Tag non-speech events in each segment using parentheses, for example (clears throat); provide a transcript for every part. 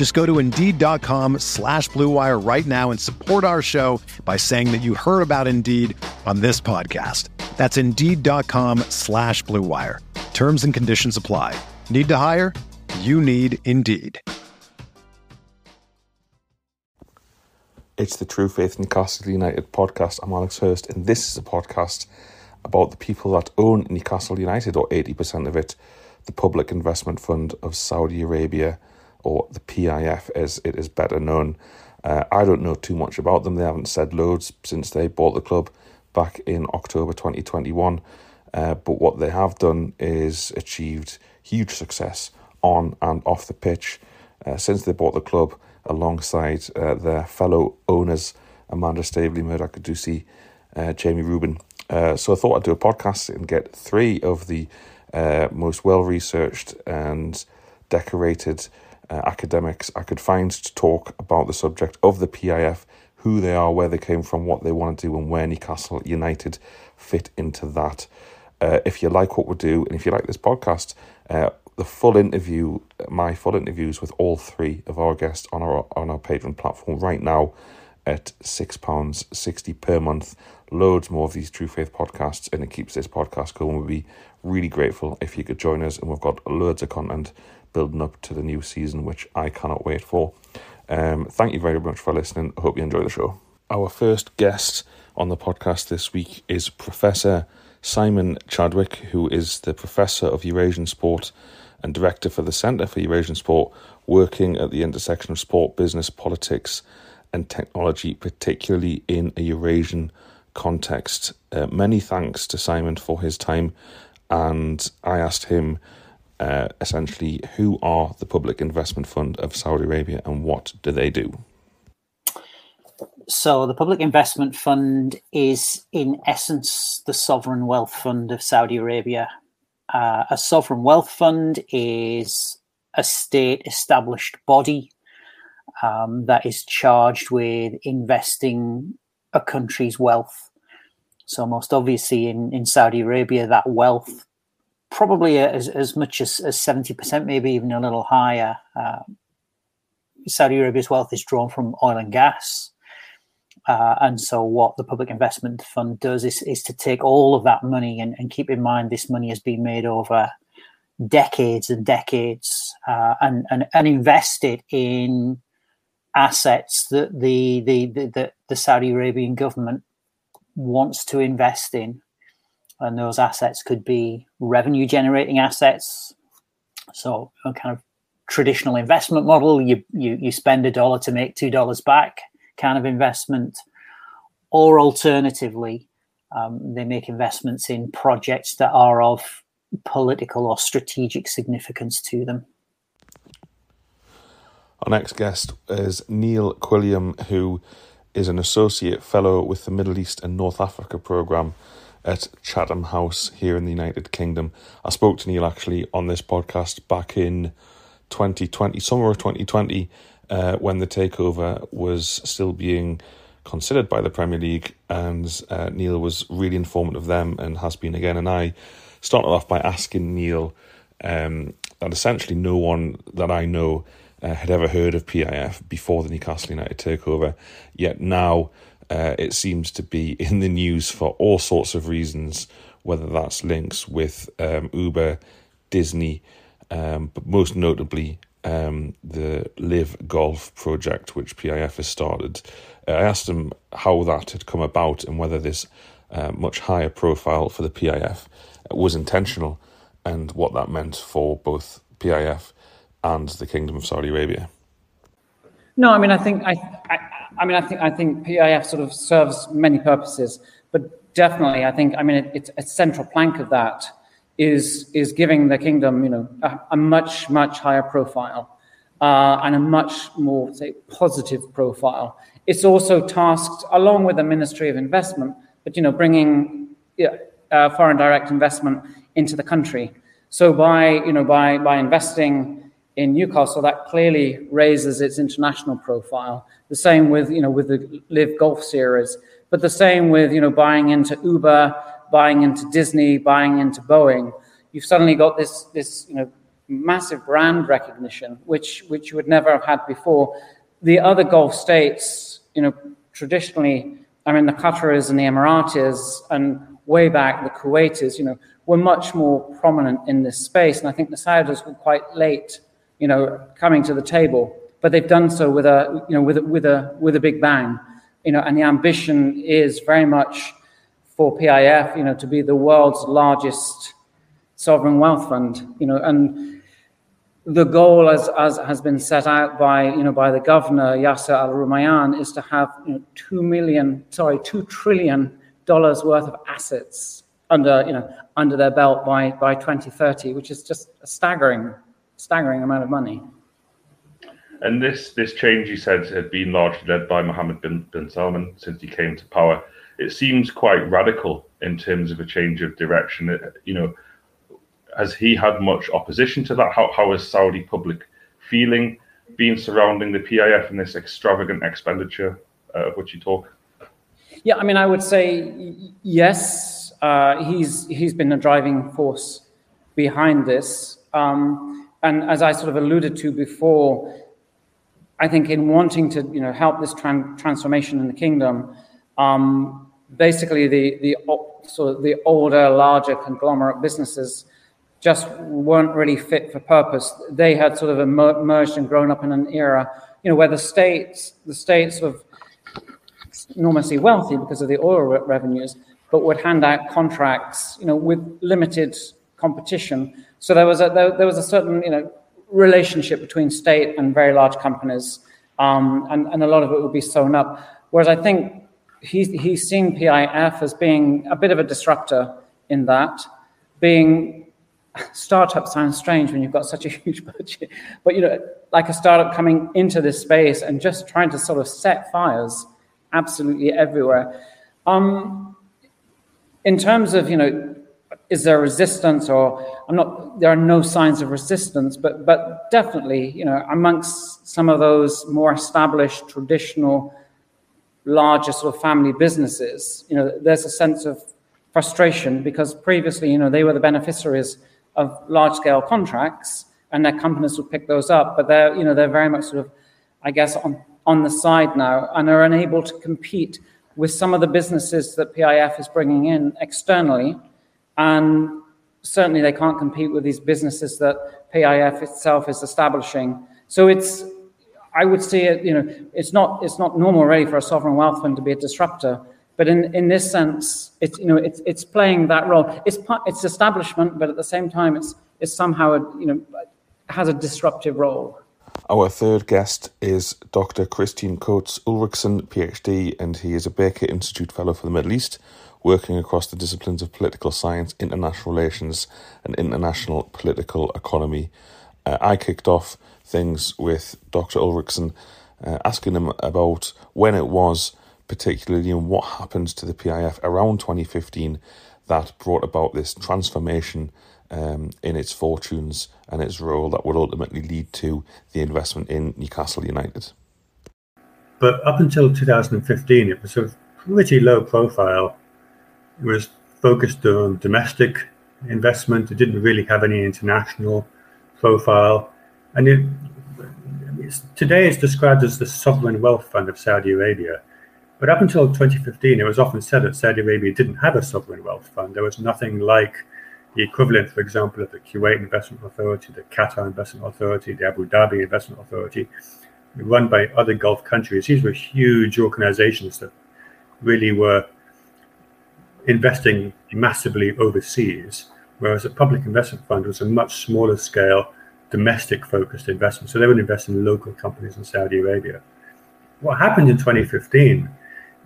Just go to Indeed.com slash BlueWire right now and support our show by saying that you heard about Indeed on this podcast. That's Indeed.com slash BlueWire. Terms and conditions apply. Need to hire? You need Indeed. It's the True Faith Newcastle United podcast. I'm Alex Hurst, and this is a podcast about the people that own Newcastle United, or 80% of it, the Public Investment Fund of Saudi Arabia, or the PIF as it is better known. Uh, I don't know too much about them. They haven't said loads since they bought the club back in October 2021. Uh, but what they have done is achieved huge success on and off the pitch uh, since they bought the club alongside uh, their fellow owners, Amanda Staveley, Mehrdad Ghodoussi, uh, Jamie Reuben. Uh, so I thought I'd do a podcast and get three of the most well researched and decorated uh, academics I could find to talk about the subject of the PIF, who they are, where they came from, what they want to do, and where Newcastle United fit into that. Uh, if you like what we do, and if you like this podcast, the full interview, my full interviews with all three of our guests on our on our Patreon platform right now at six pounds sixty per month. Loads more of these True Faith podcasts, and it keeps this podcast going. We'd be really grateful if you could join us, and we've got loads of content building up to the new season, which I cannot wait for. Um, thank you very much for listening. I hope you enjoy the show. Our first guest on the podcast this week is Professor Simon Chadwick, who is the Professor of Eurasian Sport and Director for the Centre for Eurasian Sport, working at the intersection of sport, business, politics, and technology, particularly in a Eurasian context. Uh, many thanks to Simon for his time, and I asked him uh, essentially who are the Public Investment Fund of Saudi Arabia and what do they do? So, the Public Investment Fund is, in essence, the sovereign wealth fund of Saudi Arabia. Uh, a sovereign wealth fund is a state established body um, that is charged with investing a country's wealth. So, most obviously, in, in Saudi Arabia, that wealth, probably as, as much as, as 70%, maybe even a little higher. Uh, Saudi Arabia's wealth is drawn from oil and gas. Uh, and so, what the Public Investment Fund does is, is to take all of that money and, and keep in mind this money has been made over decades and decades uh, and, and, and invest it in assets that the, the, the, the Saudi Arabian government wants to invest in. And those assets could be revenue generating assets. So, a kind of traditional investment model you, you, you spend a dollar to make $2 back kind of investment, or alternatively, um, they make investments in projects that are of political or strategic significance to them. Our next guest is Neil Quilliam, who is an associate fellow with the Middle East and North Africa program at Chatham House here in the United Kingdom. I spoke to Neil actually on this podcast back in 2020, summer of 2020, uh, when the takeover was still being considered by the Premier League, and uh, Neil was really informative of them and has been again. And I started off by asking Neil um, that essentially no one that I know uh, had ever heard of PIF before the Newcastle United takeover, yet now uh, it seems to be in the news for all sorts of reasons, whether that's links with um, Uber, Disney, um, but most notably um, the LIV Golf project, which PIF has started. Uh, I asked him how that had come about and whether this uh, much higher profile for the PIF was intentional and what that meant for both PIF and the Kingdom of Saudi Arabia. No, I mean, I think I, I, I mean, I think I think PIF sort of serves many purposes, but definitely, I think, I mean, it, it's a central plank of that is is giving the kingdom, you know, a, a much much higher profile uh, and a much more say positive profile. It's also tasked, along with the Ministry of Investment, but you know, bringing yeah, uh, foreign direct investment into the country. So by you know by by investing in Newcastle, that clearly raises its international profile. The same with you know with the LIV Golf Series, but the same with you know buying into Uber, buying into Disney, buying into Boeing. You've suddenly got this this you know massive brand recognition, which which you would never have had before. The other Gulf states, you know, traditionally, I mean, the Qataris and the Emiratis, and way back the Kuwaitis, you know, were much more prominent in this space. And I think the Saudis were quite late, you know, coming to the table. But they've done so with a, you know, with a, with a with a big bang, you know. And the ambition is very much for PIF, you know, to be the world's largest sovereign wealth fund, you know, and the goal, as, as has been set out by, you know, by the governor, Yasser Al Rumayyan, is to have you know, two million, sorry, two trillion dollars worth of assets under, you know, under their belt by, by 2030, which is just a staggering, staggering amount of money. And this, this change, you said, had been largely led by Mohammed bin, bin Salman since he came to power. It seems quite radical in terms of a change of direction. It, you know, has he had much opposition to that? How, how is Saudi public feeling being surrounding the PIF and this extravagant expenditure uh, of which you talk? Yeah, I mean, I would say yes. Uh, he's he's been a driving force behind this, um, and as I sort of alluded to before, I think in wanting to you know help this tran- transformation in the kingdom, um, basically the the sort of the older, larger conglomerate businesses just weren't really fit for purpose. They had sort of emerged and grown up in an era, you know, where the states, the states sort of enormously wealthy because of the oil revenues, but would hand out contracts, you know, with limited competition. So there was a there, there was a certain, you know, relationship between state and very large companies, um, and and a lot of it would be sewn up. Whereas I think he's he's seen PIF as being a bit of a disruptor in that, being startup sounds strange when you've got such a (laughs) huge budget, but you know, like a startup coming into this space and just trying to sort of set fires absolutely everywhere. Um, in terms of you know, is there resistance or I'm not? There are no signs of resistance, but but definitely you know amongst some of those more established traditional larger sort of family businesses, you know, there's a sense of frustration because previously, you know, they were the beneficiaries of large scale contracts, and their companies would pick those up. But they're you know they're very much sort of, I guess, on on the side now and are unable to compete with some of the businesses that PIF is bringing in externally, and certainly they can't compete with these businesses that PIF itself is establishing. So it's I would say it, you know, it's not it's not normal really for a sovereign wealth fund to be a disruptor. But in, in this sense, it's, you know, it's, it's playing that role. It's, it's establishment, but at the same time, it's, it's somehow, a, you know, has a disruptive role. Our third guest is Dr. Kristian Coates Ulrichsen, PhD, and he is a Baker Institute Fellow for the Middle East, working across the disciplines of political science, international relations, and international political economy. Uh, I kicked off things with Dr. Ulrichsen, uh, asking him about when it was particularly in what happened to the PIF around 2015 that brought about this transformation um, in its fortunes and its role that would ultimately lead to the investment in Newcastle United. But up until 2015, it was a pretty low profile. Was focused on domestic investment. It didn't really have any international profile. And it, today it's described as the sovereign wealth fund of Saudi Arabia. But up until 2015, it was often said that Saudi Arabia didn't have a sovereign wealth fund. There was nothing like the equivalent, for example, of the Kuwait Investment Authority, the Qatar Investment Authority, the Abu Dhabi Investment Authority, run by other Gulf countries. These were huge organizations that really were investing massively overseas, whereas a public investment fund was a much smaller scale, domestic focused investment. So they would invest in local companies in Saudi Arabia. What happened in 2015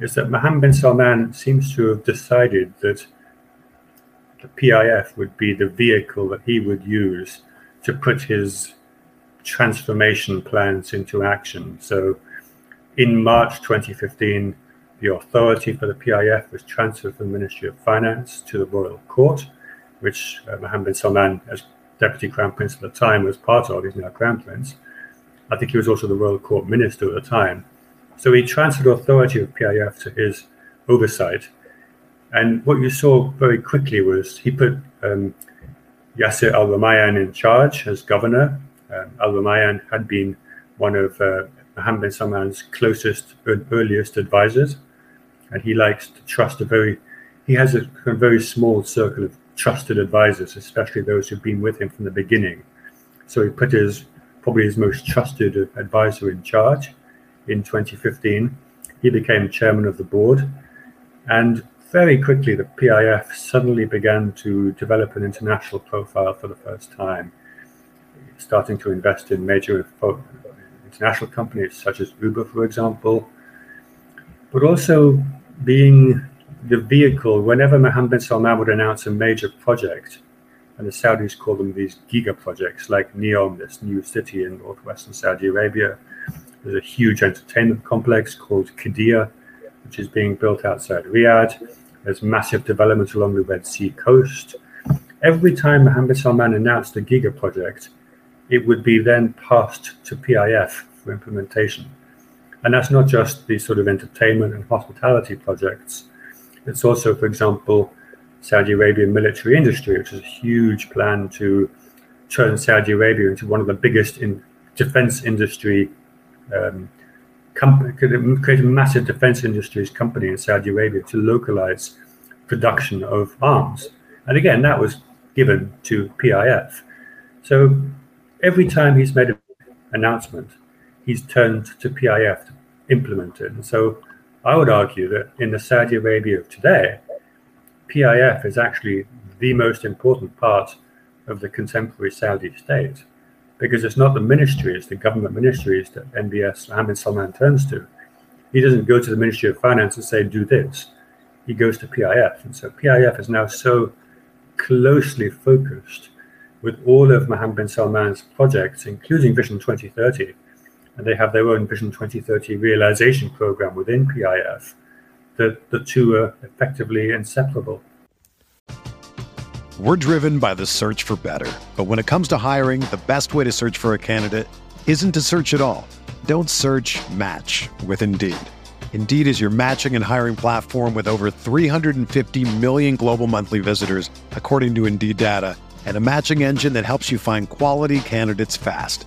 is that Mohammed bin Salman seems to have decided that the PIF would be the vehicle that he would use to put his transformation plans into action. So in March 2015, the authority for the PIF was transferred from the Ministry of Finance to the Royal Court, which uh, Mohammed bin Salman, as Deputy Crown Prince at the time, was part of. He's now Crown Prince. I think he was also the Royal Court Minister at the time. So he transferred authority of PIF to his oversight. And what you saw very quickly was he put um, Yasser al Rumayyan in charge as governor. Um, al Rumayyan had been one of uh, Mohammed bin Salman's closest and earliest advisors, and he likes to trust a very he has a, a very small circle of trusted advisors, especially those who've been with him from the beginning. So he put his probably his most trusted advisor in charge in 2015. He became chairman of the board, and very quickly the PIF suddenly began to develop an international profile for the first time, starting to invest in major international companies such as Uber, for example, but also being the vehicle whenever Mohammed Salman would announce a major project, and the Saudis call them these giga projects, like Neom, this new city in northwestern Saudi Arabia. There's a huge entertainment complex called Qiddiya, which is being built outside Riyadh. There's massive development along the Red Sea coast. Every time Mohammed Salman announced a giga project, it would be then passed to PIF for implementation. And that's not just the sort of entertainment and hospitality projects. It's also, for example, Saudi Arabian military industry, which is a huge plan to turn Saudi Arabia into one of the biggest in defense industry um, company, create a massive defense industries company in Saudi Arabia to localize production of arms. And again, that was given to PIF. So every time he's made an announcement, he's turned to PIF to implement it. And so I would argue that in the Saudi Arabia of today, PIF is actually the most important part of the contemporary Saudi state because it's not the ministry, it's the government ministries that MBS Mohammed bin Salman turns to. He doesn't go to the Ministry of Finance and say, do this. He goes to PIF. And so PIF is now so closely focused with all of Mohammed bin Salman's projects, including Vision 2030, and they have their own Vision 2030 realization program within PIF, that the two are effectively inseparable. We're driven by the search for better. But when it comes to hiring, the best way to search for a candidate isn't to search at all. Don't search match with Indeed. Indeed is your matching and hiring platform with over 350 million global monthly visitors, according to Indeed data and a matching engine that helps you find quality candidates fast.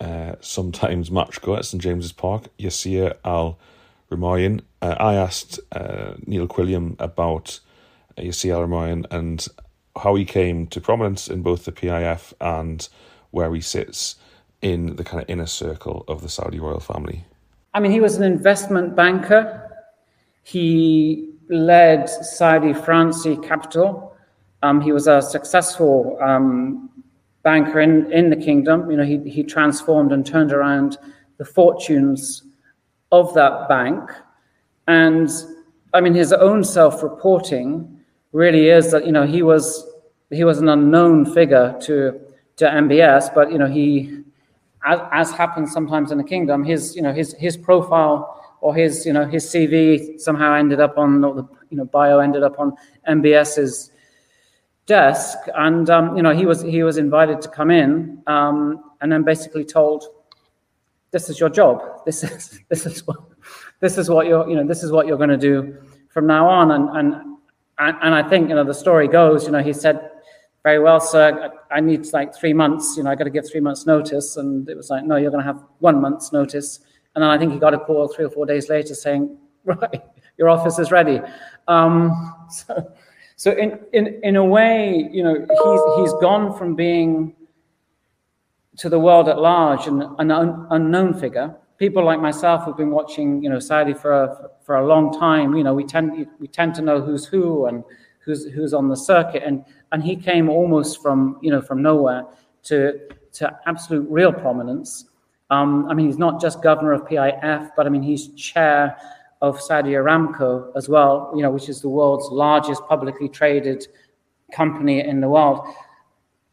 uh, sometimes (laughs) match go at St James's Park, Yasir Al Rumayyan. Uh, I asked uh, Neil Quilliam about Yasir Al Rumayyan, and how he came to prominence in both the PIF and where he sits in the kind of inner circle of the Saudi royal family? I mean, he was an investment banker. He led Saudi Fransi Capital. Um, he was a successful um, banker in, in the kingdom. You know, he, he transformed and turned around the fortunes of that bank. And I mean, his own self-reporting really is that you know he was he was an unknown figure to to MBS, but you know he, as, as happens sometimes in the kingdom, his you know his his profile or his you know his CV somehow ended up on or the you know bio ended up on MBS's desk, and um, you know he was he was invited to come in, um, and then basically told, "This is your job. This is (laughs) this is what this is what you're you know this is what you're going to do from now on." And and and I think you know the story goes, you know, he said, "Very well, sir. I need like three months. You know, I got to give three months notice." And it was like, "No, you're going to have one month's notice." And then I think he got a call three or four days later saying, (laughs) "Right, your office is ready." Um, (laughs) so so in, in, in a way, you know, he's, he's gone from being to the world at large an, an un, unknown figure. People like myself who've been watching, you know, Saudi for a, for a long time, you know, we tend, we tend to know who's who and who's, who's on the circuit. And, and he came almost from, you know, from nowhere to, to absolute real prominence. Um, I mean, he's not just governor of PIF, but I mean, he's chair of Saudi Aramco as well, you know, which is the world's largest publicly traded company in the world.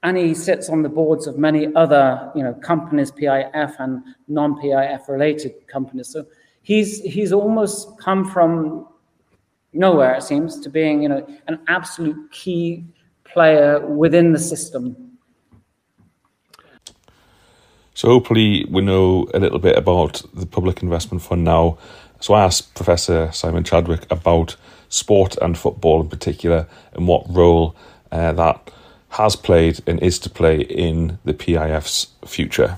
And he sits on the boards of many other, you know, companies, PIF and non-PIF related companies. So he's he's almost come from nowhere, it seems, to being, you know, an absolute key player within the system. So hopefully we know a little bit about the Public Investment Fund now so I asked Professor Simon Chadwick about sport and football in particular and what role uh, that has played and is to play in the PIF's future.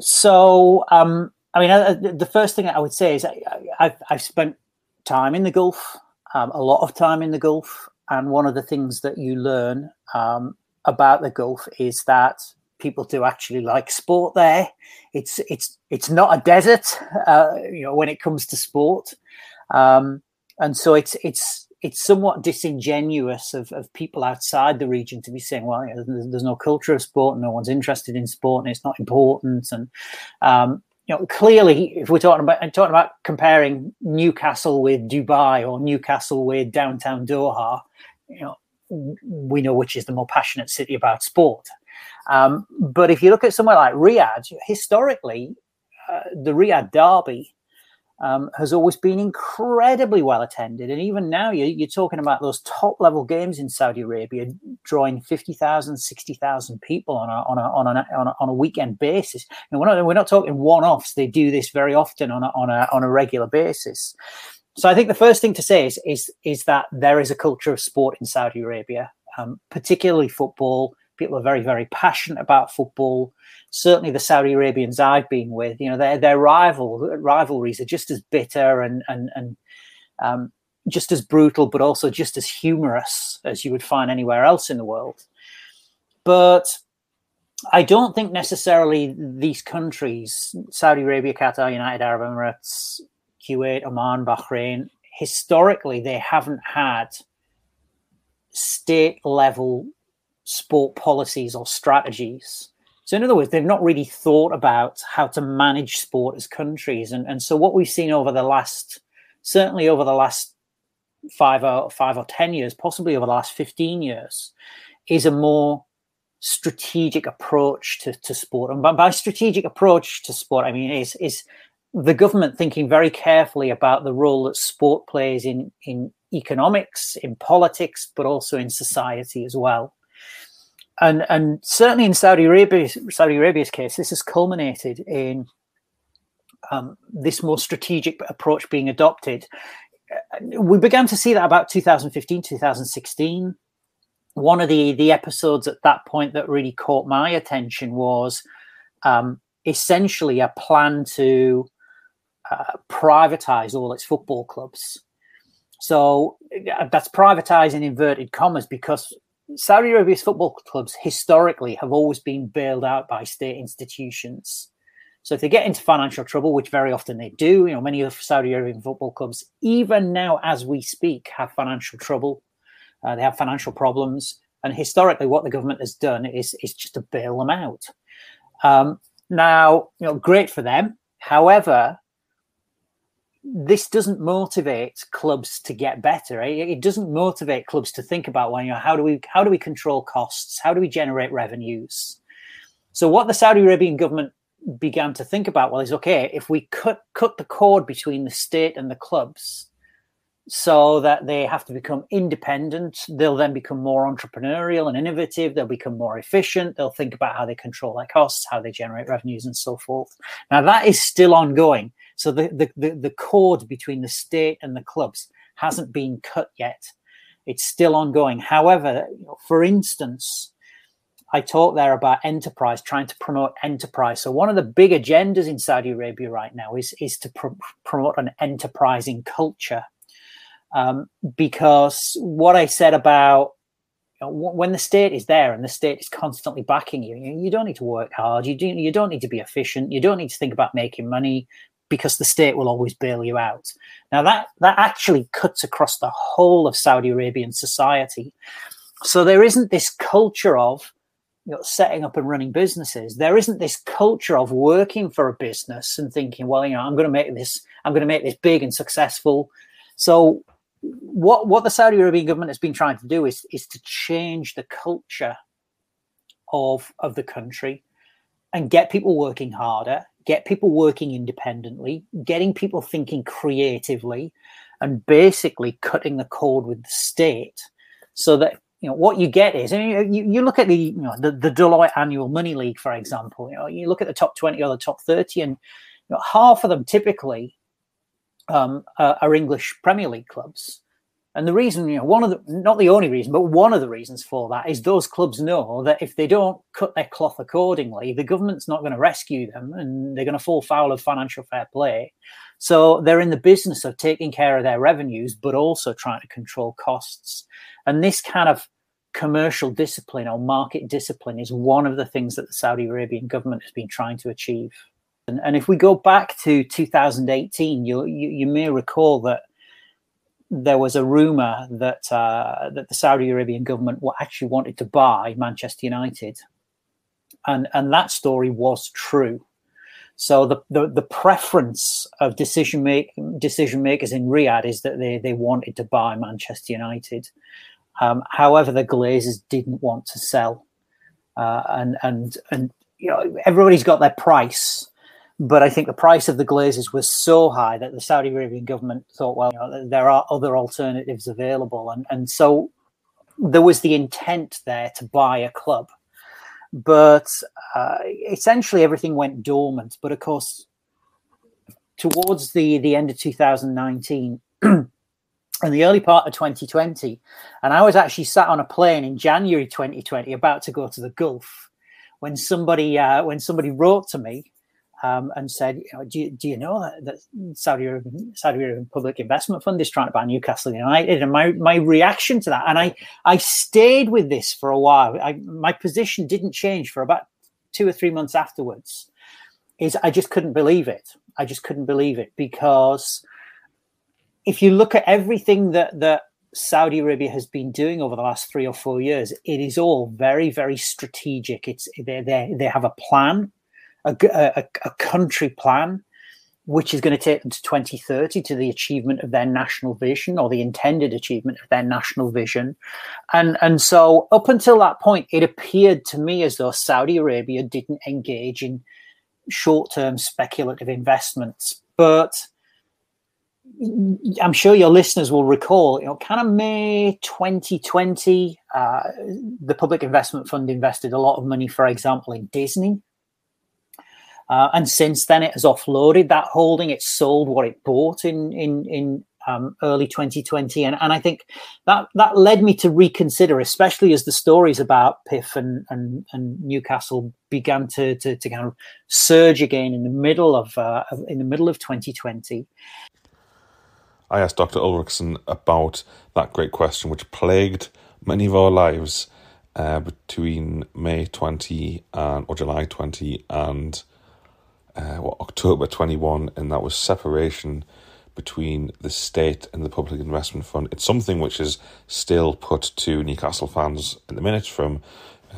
So, um, I mean, uh, the first thing I would say is I, have I've spent time in the Gulf, um, a lot of time in the Gulf, and one of the things that you learn um, about the Gulf is that people do actually like sport there. It's it's it's not a desert, uh, you know, when it comes to sport, um, and so it's it's it's somewhat disingenuous of, of people outside the region to be saying, well, you know, there's, there's, no culture of sport, no one's interested in sport, and it's not important. And um, you know, clearly, if we're talking about talking about comparing Newcastle with Dubai or Newcastle with downtown Doha, you know, we know which is the more passionate city about sport. Um, but if you look at somewhere like Riyadh, historically, uh, the Riyadh Derby um, has always been incredibly well attended. And even now, you're, you're talking about those top level games in Saudi Arabia drawing 50,000, 60,000 people on a, on a, on a, on a, on a weekend basis. And we're not, we're not talking one offs, they do this very often on a, on a, on a regular basis. So I think the first thing to say is, is, is that there is a culture of sport in Saudi Arabia, um, particularly football People are very, very passionate about football. Certainly, the Saudi Arabians I've been with, you know, their their rival rivalries are just as bitter and and and um, just as brutal, but also just as humorous as you would find anywhere else in the world. But I don't think necessarily these countries, Saudi Arabia, Qatar, United Arab Emirates, Kuwait, Oman, Bahrain, historically they haven't had state level sport policies or strategies. So, in other words, they've not really thought about how to manage sport as countries. And, and so, what we've seen over the last, certainly over the last five or five or 10 years, possibly over the last 15 years, is a more strategic approach to, to sport. And by, by strategic approach to sport, I mean, is, is the government thinking very carefully about the role that sport plays in, in economics, in politics, but also in society as well and and certainly in Saudi Arabia, Saudi Arabia's case, this has culminated in um, this more strategic approach being adopted. We began to see that about 2015, 2016. One of the the episodes at that point that really caught my attention was um, essentially a plan to uh, privatize all its football clubs So uh, that's privatizing inverted commas because Saudi Arabia's football clubs historically have always been bailed out by state institutions. So if they get into financial trouble, which very often they do, you know, many of Saudi Arabian football clubs, even now as we speak, have financial trouble. Uh, they have financial problems, and historically, what the government has done is is just to bail them out. Um, now, you know, great for them. However, this doesn't motivate clubs to get better. It, doesn't motivate clubs to think about, well, you know, how do we how do we control costs? How do we generate revenues? So, what the Saudi Arabian government began to think about, well, is okay if we cut cut the cord between the state and the clubs, so that they have to become independent. They'll then become more entrepreneurial and innovative. They'll become more efficient. They'll think about how they control their costs, how they generate revenues, and so forth. Now that is still ongoing. So the, the, the, the cord between the state and the clubs hasn't been cut yet. It's still ongoing. However, for instance, I talked there about enterprise, trying to promote enterprise. So one of the big agendas in Saudi Arabia right now is is to pr- promote an enterprising culture. Um, because what I said about you know, when the state is there and the state is constantly backing you, you, don't need to work hard. You do you don't need to be efficient. You don't need to think about making money because the state will always bail you out. Now that that actually cuts across the whole of Saudi Arabian society. So there isn't this culture of you know, setting up and running businesses. There isn't this culture of working for a business and thinking, well, you know, I'm going to make this, I'm going to make this big and successful. So what what the Saudi Arabian government has been trying to do is is to change the culture of of the country and get people working harder get people working independently, getting people thinking creatively, and basically cutting the cord with the state so that you know what you get is I mean, you, you look at the you know the, the Deloitte annual money league for example you know you look at the top 20 or the top 30 and you know, half of them typically um, are, are English Premier League clubs and the reason, you know, one of the not the only reason, but one of the reasons for that is those clubs know that if they don't cut their cloth accordingly, the government's not going to rescue them and they're going to fall foul of financial fair play. So they're in the business of taking care of their revenues, but also trying to control costs. And this kind of commercial discipline or market discipline is one of the things that the Saudi Arabian government has been trying to achieve. And, and if we go back to 2018, you, you, you may recall that there was a rumor that uh, that the Saudi Arabian government actually wanted to buy Manchester United, and and that story was true. So the, the, the preference of decision make decision makers in Riyadh is that they they wanted to buy Manchester United. Um, however, the Glazers didn't want to sell, uh, and and and you know everybody's got their price. But I think the price of the Glazers was so high that the Saudi Arabian government thought, well, you know, there are other alternatives available. And, and so there was the intent there to buy a club. But uh, essentially everything went dormant. But of course, towards the, the end of 2019, (clears throat) and the early part of 2020, and I was actually sat on a plane in January 2020 about to go to the Gulf when somebody uh, when somebody wrote to me um, and said, you know, do, you, do you know that, that Saudi Arabian, Saudi Arabian Public Investment Fund is trying to buy Newcastle United? And my, my reaction to that, and I, I stayed with this for a while. I, my position didn't change for about two or three months afterwards. Is I just couldn't believe it. I just couldn't believe it because if you look at everything that that Saudi Arabia has been doing over the last three or four years, it is all very, very strategic. It's they they they have a plan a, a, a country plan which is going to take them to 2030 to the achievement of their national vision or the intended achievement of their national vision. And, and so, up until that point, it appeared to me as though Saudi Arabia didn't engage in short term speculative investments. But I'm sure your listeners will recall, you know, kind of May 2020, uh, the Public Investment Fund invested a lot of money, for example, in Disney uh, and since then, it has offloaded that holding. It sold what it bought in in in um, early 2020, and, and I think that that led me to reconsider, especially as the stories about PIF and and, and Newcastle began to, to, to kind of surge again in the middle of uh, in the middle of 2020. I asked Dr. Ulrichsen about that great question, which plagued many of our lives uh, between May 20 and, or July 20 and uh, October 21, and that was separation between the state and the public investment fund. It's something which is still put to Newcastle fans in the minute from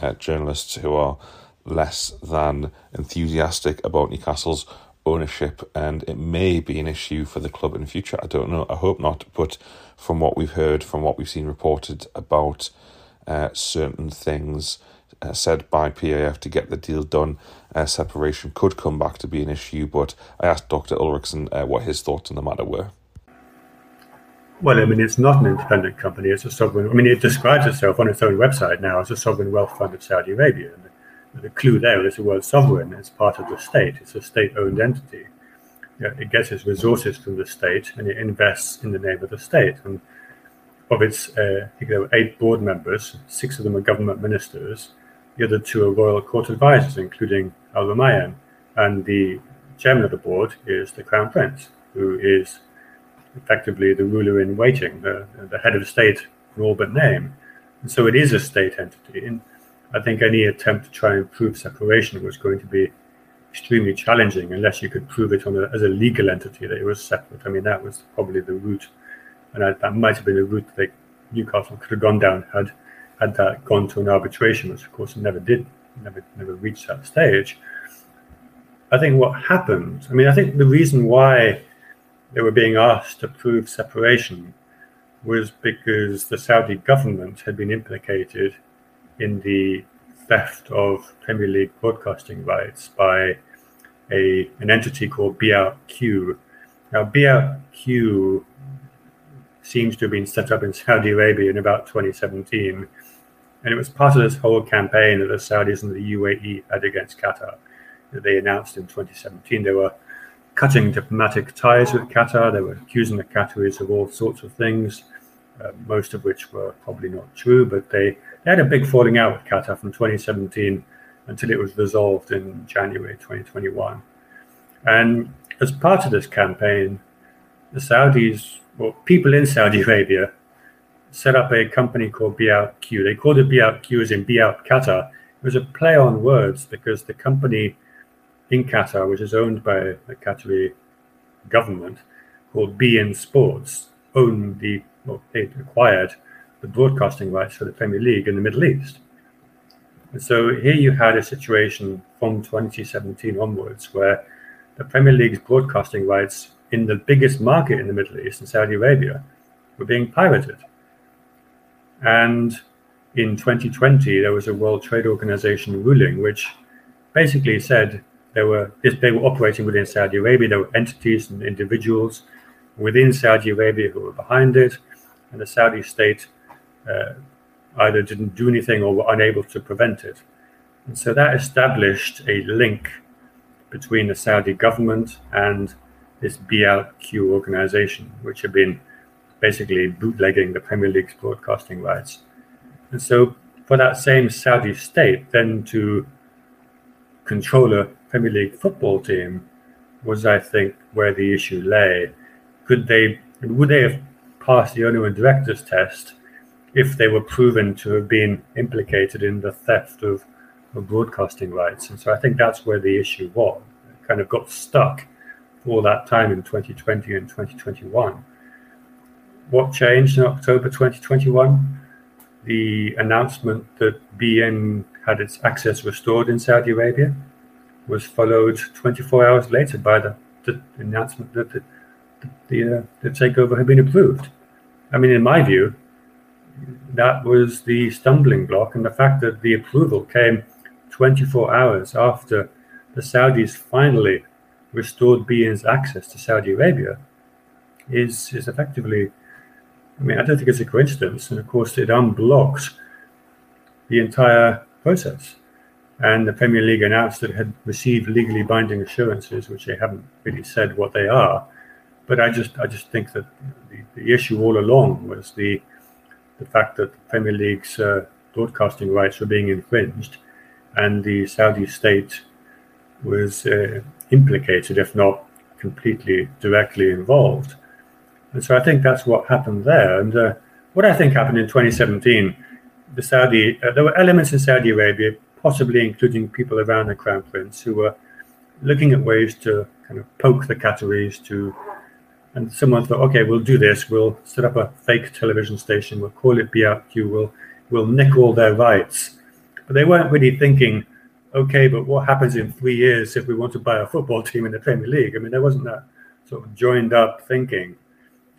uh, journalists who are less than enthusiastic about Newcastle's ownership, and it may be an issue for the club in the future. I don't know. I hope not. But from what we've heard, from what we've seen reported about uh, certain things uh, said by PIF to get the deal done, uh, separation could come back to be an issue. But I asked Dr. Ulrichsen uh, what his thoughts on the matter were. Well, I mean, it's not an independent company. It's a sovereign. I mean, it describes itself on its own website now as a sovereign wealth fund of Saudi Arabia. And the clue there is the word sovereign. It's part of the state. It's a state-owned entity. It gets its resources from the state and it invests in the name of the state. And of its, uh, I think there were eight board members, six of them are government ministers. The other two are royal court advisors, including Al Rumayyan. And the chairman of the board is the crown prince, who is effectively the ruler in waiting, the, the head of state in all but name. And so it is a state entity. And I think any attempt to try and prove separation was going to be extremely challenging unless you could prove it a, as a legal entity that it was separate. I mean, that was probably the route, and I, that might have been a route that Newcastle could have gone down had had that gone to an arbitration, which of course it never did, never never reached that stage. I think what happened. I mean, I think the reason why they were being asked to prove separation was because the Saudi government had been implicated in the theft of Premier League broadcasting rights by a an entity called beoutQ. Now, beoutQ seems to have been set up in Saudi Arabia in about 2017, and it was part of this whole campaign that the Saudis and the UAE had against Qatar. That they announced in 2017 they were cutting diplomatic ties with Qatar. They were accusing the Qataris of all sorts of things, uh, most of which were probably not true, but they they had a big falling out with Qatar from 2017 until it was resolved in January 2021. And as part of this campaign, the Saudis, well, people in Saudi Arabia, set up a company called beoutQ. They called it beoutQ as in Be Out Qatar. It was a play on words because the company in Qatar, which is owned by the Qatari government, called beIN Sports, owned the, well, they acquired the broadcasting rights for the Premier League in the Middle East. And so here you had a situation from 2017 onwards where the Premier League's broadcasting rights in the biggest market in the Middle East, in Saudi Arabia, were being pirated. And in 2020, there was a World Trade Organization ruling which basically said they were they were operating within Saudi Arabia. There were entities and individuals within Saudi Arabia who were behind it, and the Saudi state uh, either didn't do anything or were unable to prevent it. And so that established a link between the Saudi government and this beoutQ organization, which had been basically bootlegging the Premier League's broadcasting rights. And so for that same Saudi state then to control a Premier League football team was, I think, where the issue lay. Could they, would they have passed the owner and directors test if they were proven to have been implicated in the theft of, of broadcasting rights. And so I think that's where the issue was. It kind of got stuck for all that time in 2020 and 2021. What changed in October 2021? The announcement that beIN had its access restored in Saudi Arabia was followed 24 hours later by the, the announcement that the, the, uh, the takeover had been approved. I mean, in my view, that was the stumbling block, and the fact that the approval came 24 hours after the Saudis finally restored beIN's access to Saudi Arabia is is effectively. I mean, I don't think it's a coincidence, and of course, it unblocks the entire process. And the Premier League announced that it had received legally binding assurances, which they haven't really said what they are. But I just, I just think that the, the issue all along was the the fact that the Premier League's uh, broadcasting rights were being infringed, and the Saudi state was uh, implicated, if not completely directly involved. And so I think that's what happened there. And uh, what I think happened in 2017, the Saudi, uh, there were elements in Saudi Arabia, possibly including people around the Crown Prince, who were looking at ways to kind of poke the Qataris to, and someone thought, okay, we'll do this. We'll set up a fake television station. We'll call it beoutQ. We'll we'll nick all their rights. But they weren't really thinking, okay, but what happens in three years if we want to buy a football (laughs) team in the Premier League? I mean, there wasn't that sort of joined up thinking.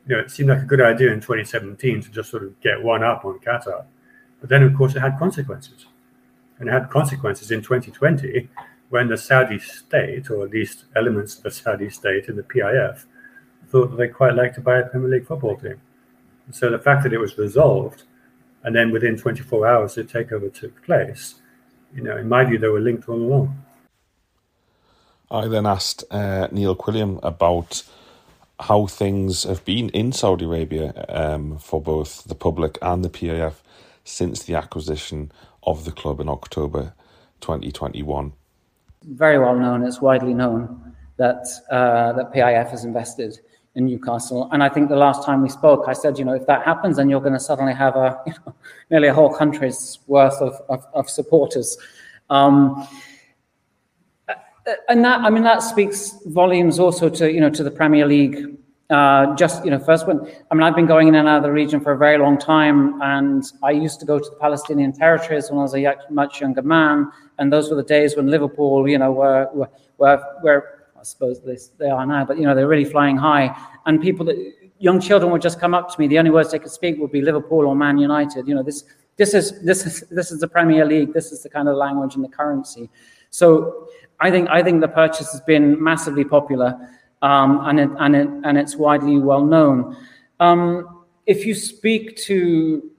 You know, it seemed like a good idea in 2017 to just sort of get one up on Qatar. But then, of course, it had consequences. And it had consequences in 2020 when the Saudi state, or at least elements of the Saudi state in the PIF, thought that they quite liked to buy a Premier League football team. So the fact that it was resolved, and then within 24 hours the takeover took place, you know, in my view, they were linked all along. I then asked uh, Neil Quilliam about how things have been in Saudi Arabia um, for both the public and the PIF since the acquisition of the club in October 2021 very well known, it's widely known that, uh, that PIF has invested in Newcastle. And I think the last time we spoke, I said, you know, if that happens, then you're going to suddenly have a, (laughs) you know, nearly a whole country's worth of, of, of supporters. Um, and that, I mean, that speaks volumes also to, you know, to the Premier League uh, just you know first when i mean i've been going in and out of the region for a very long time and i used to go to the palestinian territories when i was a much younger man and those were the days when liverpool you know were were were i suppose they, they are now but you know they're really flying high. And people that young children would just come up to me. The only words they could speak would be liverpool or man united. You know this this is this is this is the premier league. This is the kind of language and the currency. So i think i think the purchase has been massively popular um, and, it, and, it, and it's widely well known. Um, if you speak to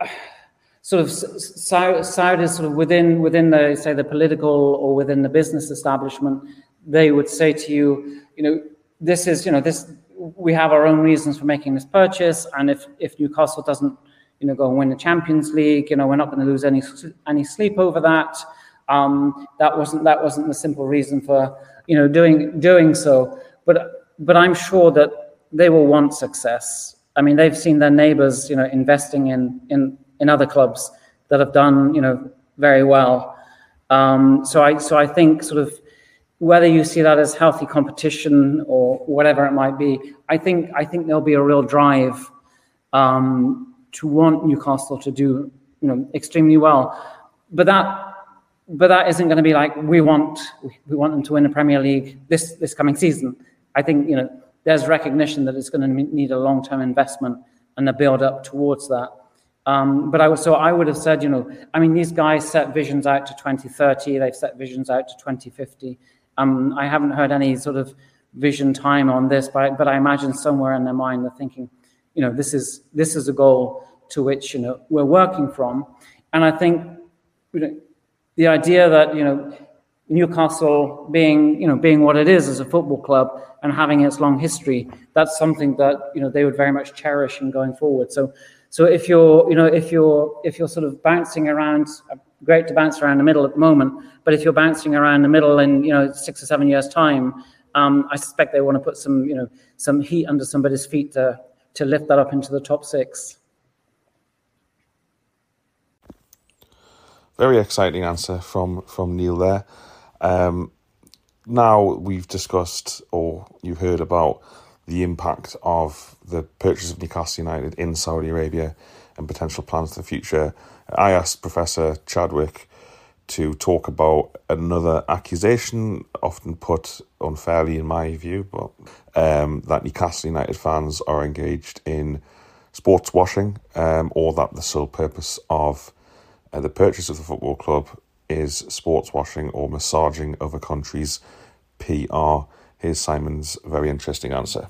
(sighs) sort of Saudis sort of within within the say the political or within the business establishment, they would say to you, you know, this is you know this we have our own reasons for making this purchase, and if if Newcastle doesn't you know go and win the Champions League, you know we're not going to lose any any sleep over that. Um, that wasn't that wasn't the simple reason for you know, doing doing so. But but I'm sure that they will want success. I mean, they've seen their neighbors, you know, investing in in in other clubs that have done, you know, very well. Um, so I so I think sort of whether you see that as healthy competition or whatever it might be, I think I think there'll be a real drive um, to want Newcastle to do you know extremely well. But that but that isn't going to be like we want we want them to win the Premier League this this coming season. I think you know there's recognition that it's going to need a long term investment and a build up towards that. Um, but I was so I would have said, you know, I mean, these guys set visions out to 2030. They've set visions out to 2050. Um, I haven't heard any sort of vision time on this, but but I imagine somewhere in their mind they're thinking, you know, this is this is a goal to which you know we're working from, and I think you know, the idea that you know Newcastle being you know being what it is as a football club and having its long history, that's something that you know they would very much cherish in going forward. So so if you're you know if you're if you're sort of bouncing around, uh, great to bounce around the middle at the moment, but if you're bouncing around the middle in you know six or seven years time, um, I suspect they want to put some you know some heat under somebody's feet to to lift that up into the top six. Very exciting answer from from Neil there. Um, now we've discussed or you've heard about the impact of the purchase of Newcastle United in Saudi Arabia and potential plans for the future. I asked Professor Chadwick to talk about another accusation, often put unfairly in my view, but um, that Newcastle United fans are engaged in sports washing, um, or that the sole purpose of the purchase of the football club is sports washing or massaging of a country's PR. Here's Simon's very interesting answer.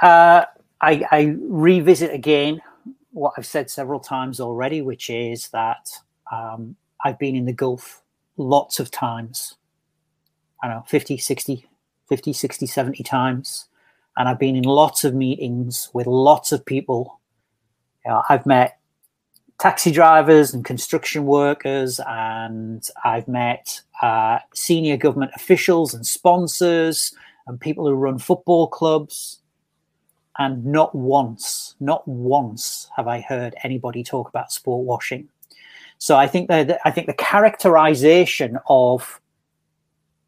Uh, I, I, revisit again what I've said several times already, which is that um, I've been in the Gulf lots of times. I don't know, 50, 60, 50, 60, 70 times. And I've been in lots of meetings with lots of people. You know, I've met taxi drivers and construction workers, and I've met uh, senior government officials and sponsors and people who run football clubs. And not once, not once have I heard anybody talk about sport washing. So I think that I think the characterization of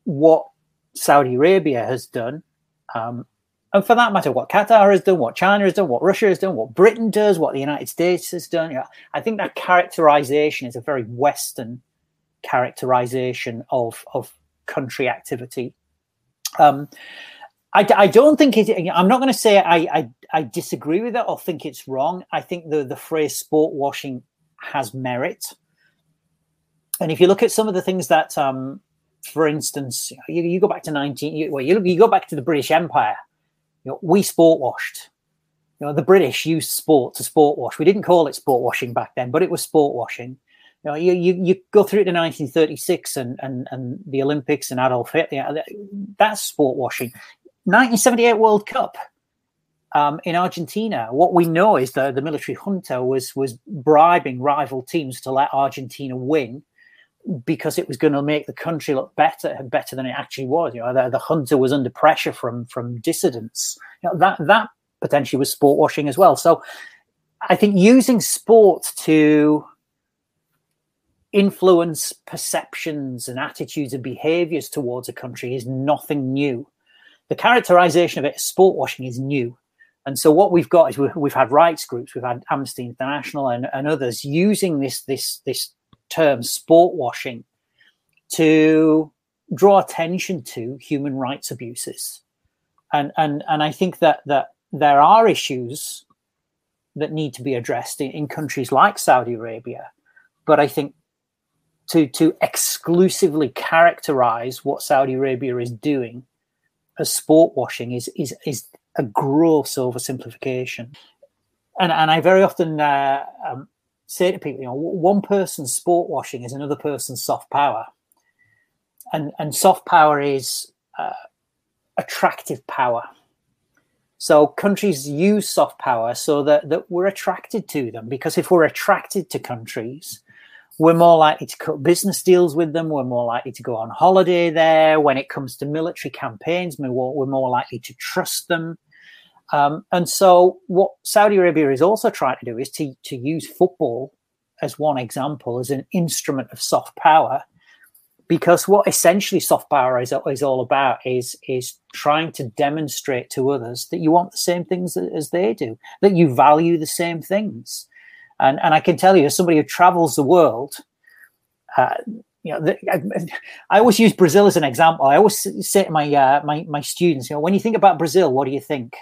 what Saudi Arabia has done, um, and for that matter, what Qatar has done, what China has done, what Russia has done, what Britain does, what the United States has done. You know, I think that characterization is a very Western characterization of of country activity. Um, I, I don't think it. I'm not going to say I, I I disagree with it or think it's wrong. I think the the phrase sport washing has merit. And if you look at some of the things that, um, for instance, you, you go back to 19, you, well, you, you go back to the British Empire, you know, we sport washed. You know, the British used sport to sport wash. We didn't call it sport washing back then, but it was sport washing. You know, you, you, you go through to 1936 and, and, and the Olympics and Adolf Hitler, that's sport washing. 1978 World Cup, um, in Argentina, what we know is that the military junta was was bribing rival teams to let Argentina win because it was going to make the country look better better than it actually was. You know, the, the junta was under pressure from from dissidents. You know, that that potentially was sport washing as well. So, I think using sport to influence perceptions and attitudes and behaviors towards a country is nothing new. The characterization of it as sport washing is new. And so what we've got is we've, we've had rights groups, we've had Amnesty International and, and others using this this this term sport washing to draw attention to human rights abuses. And and and I think that that there are issues that need to be addressed in, in countries like Saudi Arabia. But I think to to exclusively characterize what Saudi Arabia is doing as sport washing is is is a gross oversimplification. And and I very often uh, um, say to people, you know, one person's sport washing is another person's soft power, and and soft power is uh, attractive power. So countries use soft power so that, that we're attracted to them because if we're attracted to countries, we're more likely to cut business deals with them. We're more likely to go on holiday there. When it comes to military campaigns, we're more likely to trust them. Um, and so, what Saudi Arabia is also trying to do is to, to use football as one example, as an instrument of soft power. Because what essentially soft power is, is all about is, is trying to demonstrate to others that you want the same things as they do, that you value the same things. And, and I can tell you, as somebody who travels the world, uh, you know, the, I, I, always use Brazil as an example. I always say to my uh, my my students, you know, when you think about Brazil, what do you think?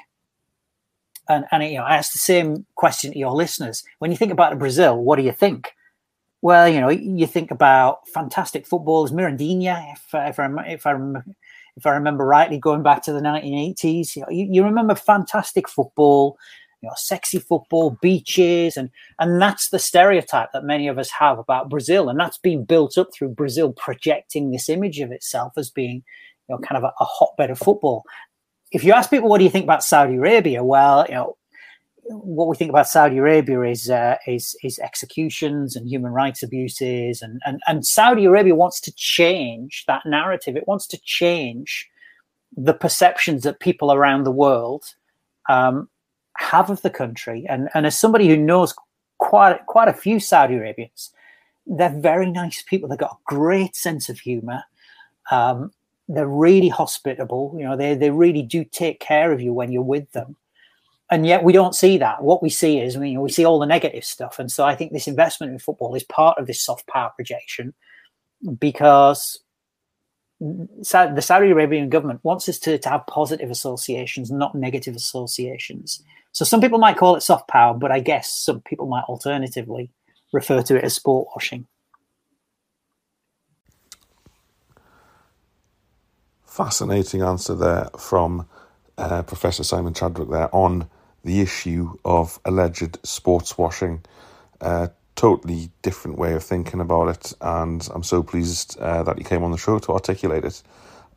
And and you know, I ask the same question to your listeners. When you think about Brazil, what do you think? Well, you know, you think about fantastic footballers, Mirandinha, if if I if I if I remember rightly, going back to the 1980s, you, know, you, you remember fantastic football you know, sexy football, beaches, and and that's the stereotype that many of us have about Brazil, and that's been built up through Brazil projecting this image of itself as being, you know, kind of a, a hotbed of football. If you ask people what do you think about Saudi Arabia, well, you know, what we think about Saudi Arabia is uh, is is executions and human rights abuses, and, and and Saudi Arabia wants to change that narrative. It wants to change the perceptions that people around the world um, have of the country. And, and as somebody who knows quite quite a few Saudi Arabians, they're very nice people. They've got a great sense of humor. Um, they're really hospitable. You know, they they really do take care of you when you're with them. And yet we don't see that. What we see is, I mean, we see all the negative stuff. And so I think this investment in football is part of this soft power projection because the Saudi Arabian government wants us to, to have positive associations, not negative associations. So some people might call it soft power, but I guess some people might alternatively refer to it as sport washing. Fascinating answer there from uh, Professor Simon Chadwick there on the issue of alleged sports washing. Uh, totally different way of thinking about it, and I'm so pleased uh, that he came on the show to articulate it.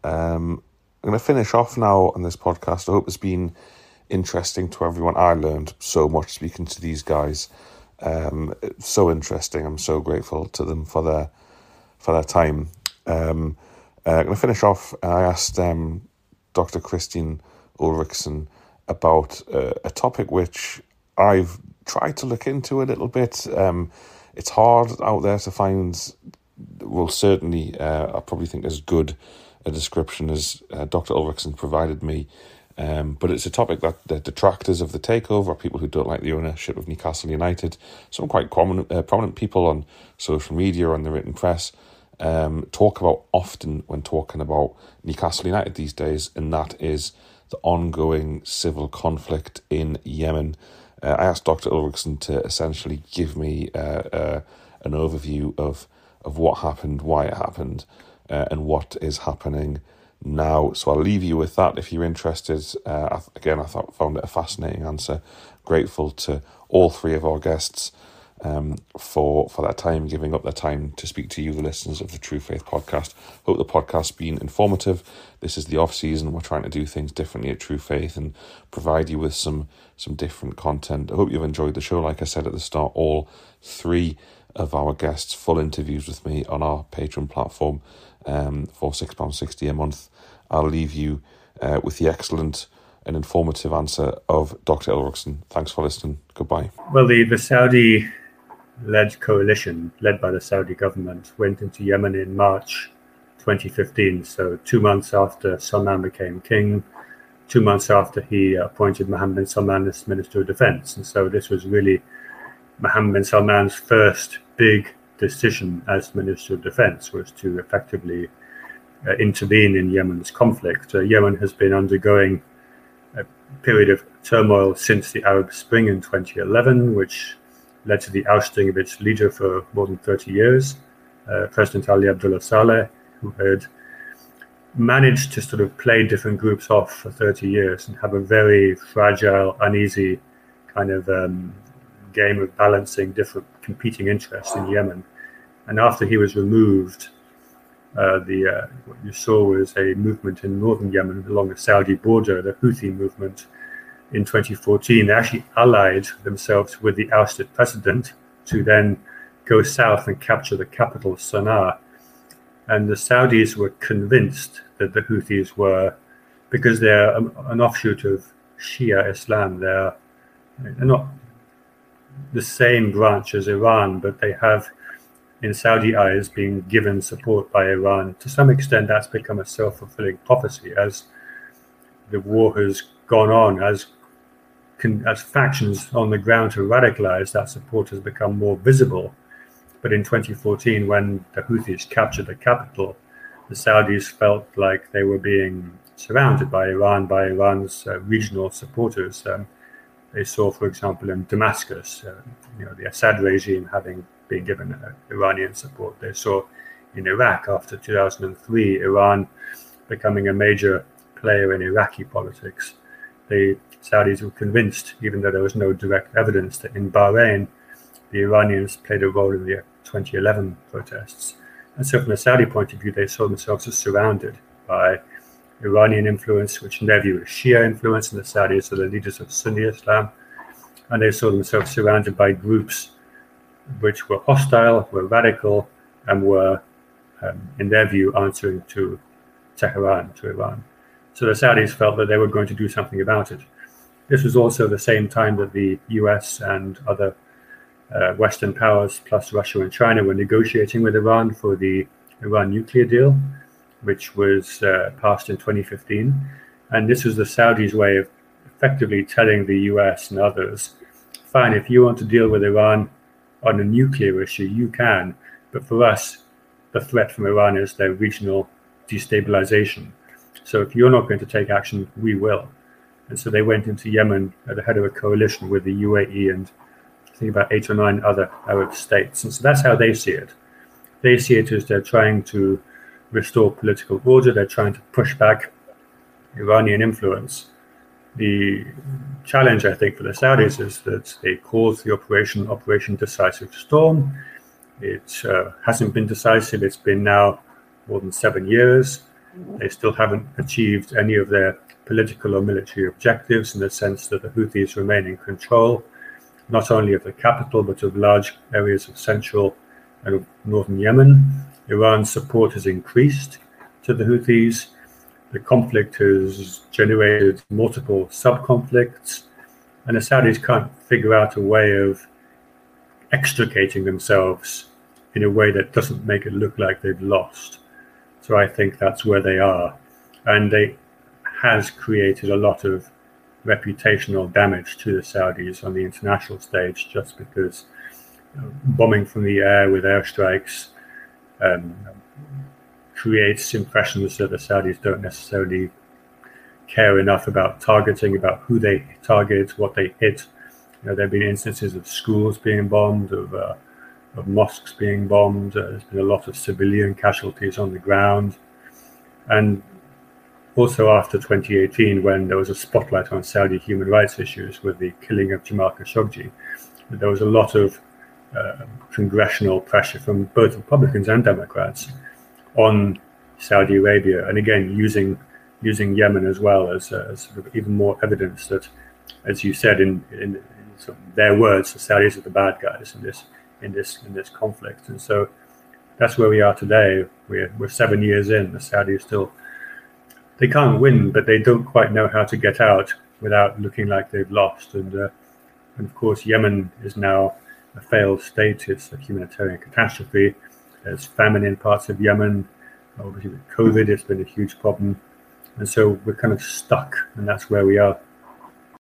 Um, I'm going to finish off now on this podcast. I hope it's been interesting to everyone. I learned so much speaking to these guys. Um, so interesting. I'm so grateful to them for their for their time. Um, uh, I'm going to finish off. I asked um, Dr. Kristian Ulrichsen about uh, a topic which I've tried to look into a little bit. Um, it's hard out there to find, well, certainly, uh, I probably think as good a description as uh, Dr. Ulrichsen provided me. Um, but it's a topic that the detractors of the takeover, people who don't like the ownership of Newcastle United, some quite prominent, uh, prominent people on social media or in the written press, um, talk about often when talking about Newcastle United these days, and that is the ongoing civil conflict in Yemen. Uh, I asked Dr. Ulrichsen to essentially give me uh, uh, an overview of of what happened, why it happened, uh, and what is happening now. So I'll leave you with that if you're interested. Uh, again, I thought found it a fascinating answer. Grateful to all three of our guests um, for for that time, giving up their time to speak to you, the listeners of the True Faith podcast. Hope the podcast's been informative. This is the off season. We're trying to do things differently at True Faith and provide you with some some different content. I hope you've enjoyed the show. Like I said at the start, all three of our guests, full interviews with me on our Patreon platform um, for six pounds sixty a month. I'll leave you uh, with the excellent and informative answer of Dr. Ulrichsen. Thanks for listening. Goodbye. Well, the, the Saudi led coalition, led by the Saudi government, went into Yemen in March 2015. So, two months after Salman became king, two months after he appointed Mohammed bin Salman as Minister of Defense. And so, this was really Mohammed bin Salman's first big decision as Minister of Defense was to effectively uh, intervene in Yemen's conflict. Uh, Yemen has been undergoing a period of turmoil since the Arab Spring in 2011, which led to the ousting of its leader for more than 30 years, uh, President Ali Abdullah Saleh, who had managed to sort of play different groups off for 30 years and have a very fragile, uneasy kind of um, game of balancing different competing interests in Yemen. And after he was removed, uh, the uh, what you saw was a movement in northern Yemen along the Saudi border, the Houthi movement, in 2014, they actually allied themselves with the ousted president to then go south and capture the capital, Sana'a. And the Saudis were convinced that the Houthis were, because they're an offshoot of Shia Islam, they're, they're not the same branch as Iran, but they have, in Saudi eyes, been given support by Iran. To some extent, that's become a self fulfilling prophecy as the war has gone on, as as factions on the ground to radicalize, that support has become more visible. But in 2014, when the Houthis captured the capital, the Saudis felt like they were being surrounded by Iran, by Iran's uh, regional supporters. Um, they saw, for example, in Damascus, uh, you know, the Assad regime having been given uh, Iranian support. They saw in Iraq after 2003, Iran becoming a major player in Iraqi politics. The Saudis were convinced, even though there was no direct evidence, that in Bahrain, the Iranians played a role in the 2011 protests. And so, from a Saudi point of view, they saw themselves as surrounded by Iranian influence, which in their view is Shia influence, and the Saudis are the leaders of Sunni Islam. And they saw themselves surrounded by groups which were hostile, were radical, and were, um, in their view, answering to Tehran, to Iran. So the Saudis felt that they were going to do something about it. This was also the same time that the US and other uh, Western powers, plus Russia and China, were negotiating with Iran for the Iran nuclear deal, which was uh, passed in 2015. And this was the Saudis' way of effectively telling the US and others fine, if you want to deal with Iran on a nuclear issue, you can. But for us, the threat from Iran is their regional destabilization. So if you're not going to take action, we will. And so they went into Yemen at the head of a coalition with the UAE and I think about eight or nine other Arab states. And so that's how they see it. They see it as they're trying to restore political order, they're trying to push back Iranian influence. The challenge, I think, for the Saudis is that they called the operation Operation Decisive Storm. It uh, hasn't been decisive, it's been now more than seven years. They still haven't achieved any of their political or military objectives in the sense that the Houthis remain in control not only of the capital but of large areas of central and northern Yemen. Iran's support has increased to the Houthis. the conflict has generated multiple sub conflicts, and the Saudis can't figure out a way of extricating themselves in a way that doesn't make it look like they've lost. So I think that's where they are. And they has created a lot of reputational damage to the Saudis on the international stage just because bombing from the air with airstrikes um, creates impressions that the Saudis don't necessarily care enough about targeting, about who they target, what they hit. You know, there have been instances of schools being bombed, of, uh, of mosques being bombed. Uh, there's been a lot of civilian casualties on the ground. And also after 2018, when there was a spotlight on Saudi human rights issues with the killing of Jamal Khashoggi, there was a lot of uh, congressional pressure from both Republicans and Democrats on Saudi Arabia, and again using using Yemen as well as, uh, as sort of even more evidence that, as you said in, in, in sort of their words, the Saudis are the bad guys in this in this in this conflict, and so that's where we are today. We're we're seven years in. The Saudis still they can't win, but they don't quite know how to get out without looking like they've lost. And, uh, and of course, Yemen is now a failed state. It's a humanitarian catastrophe. There's famine in parts of Yemen. Obviously, with COVID, it's been a huge problem. And so we're kind of stuck, and that's where we are.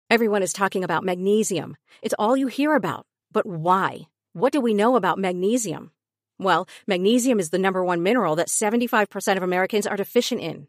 Everyone is talking about magnesium. It's all you hear about. But why? What do we know about magnesium? Well, magnesium is the number one mineral that 75% of Americans are deficient in.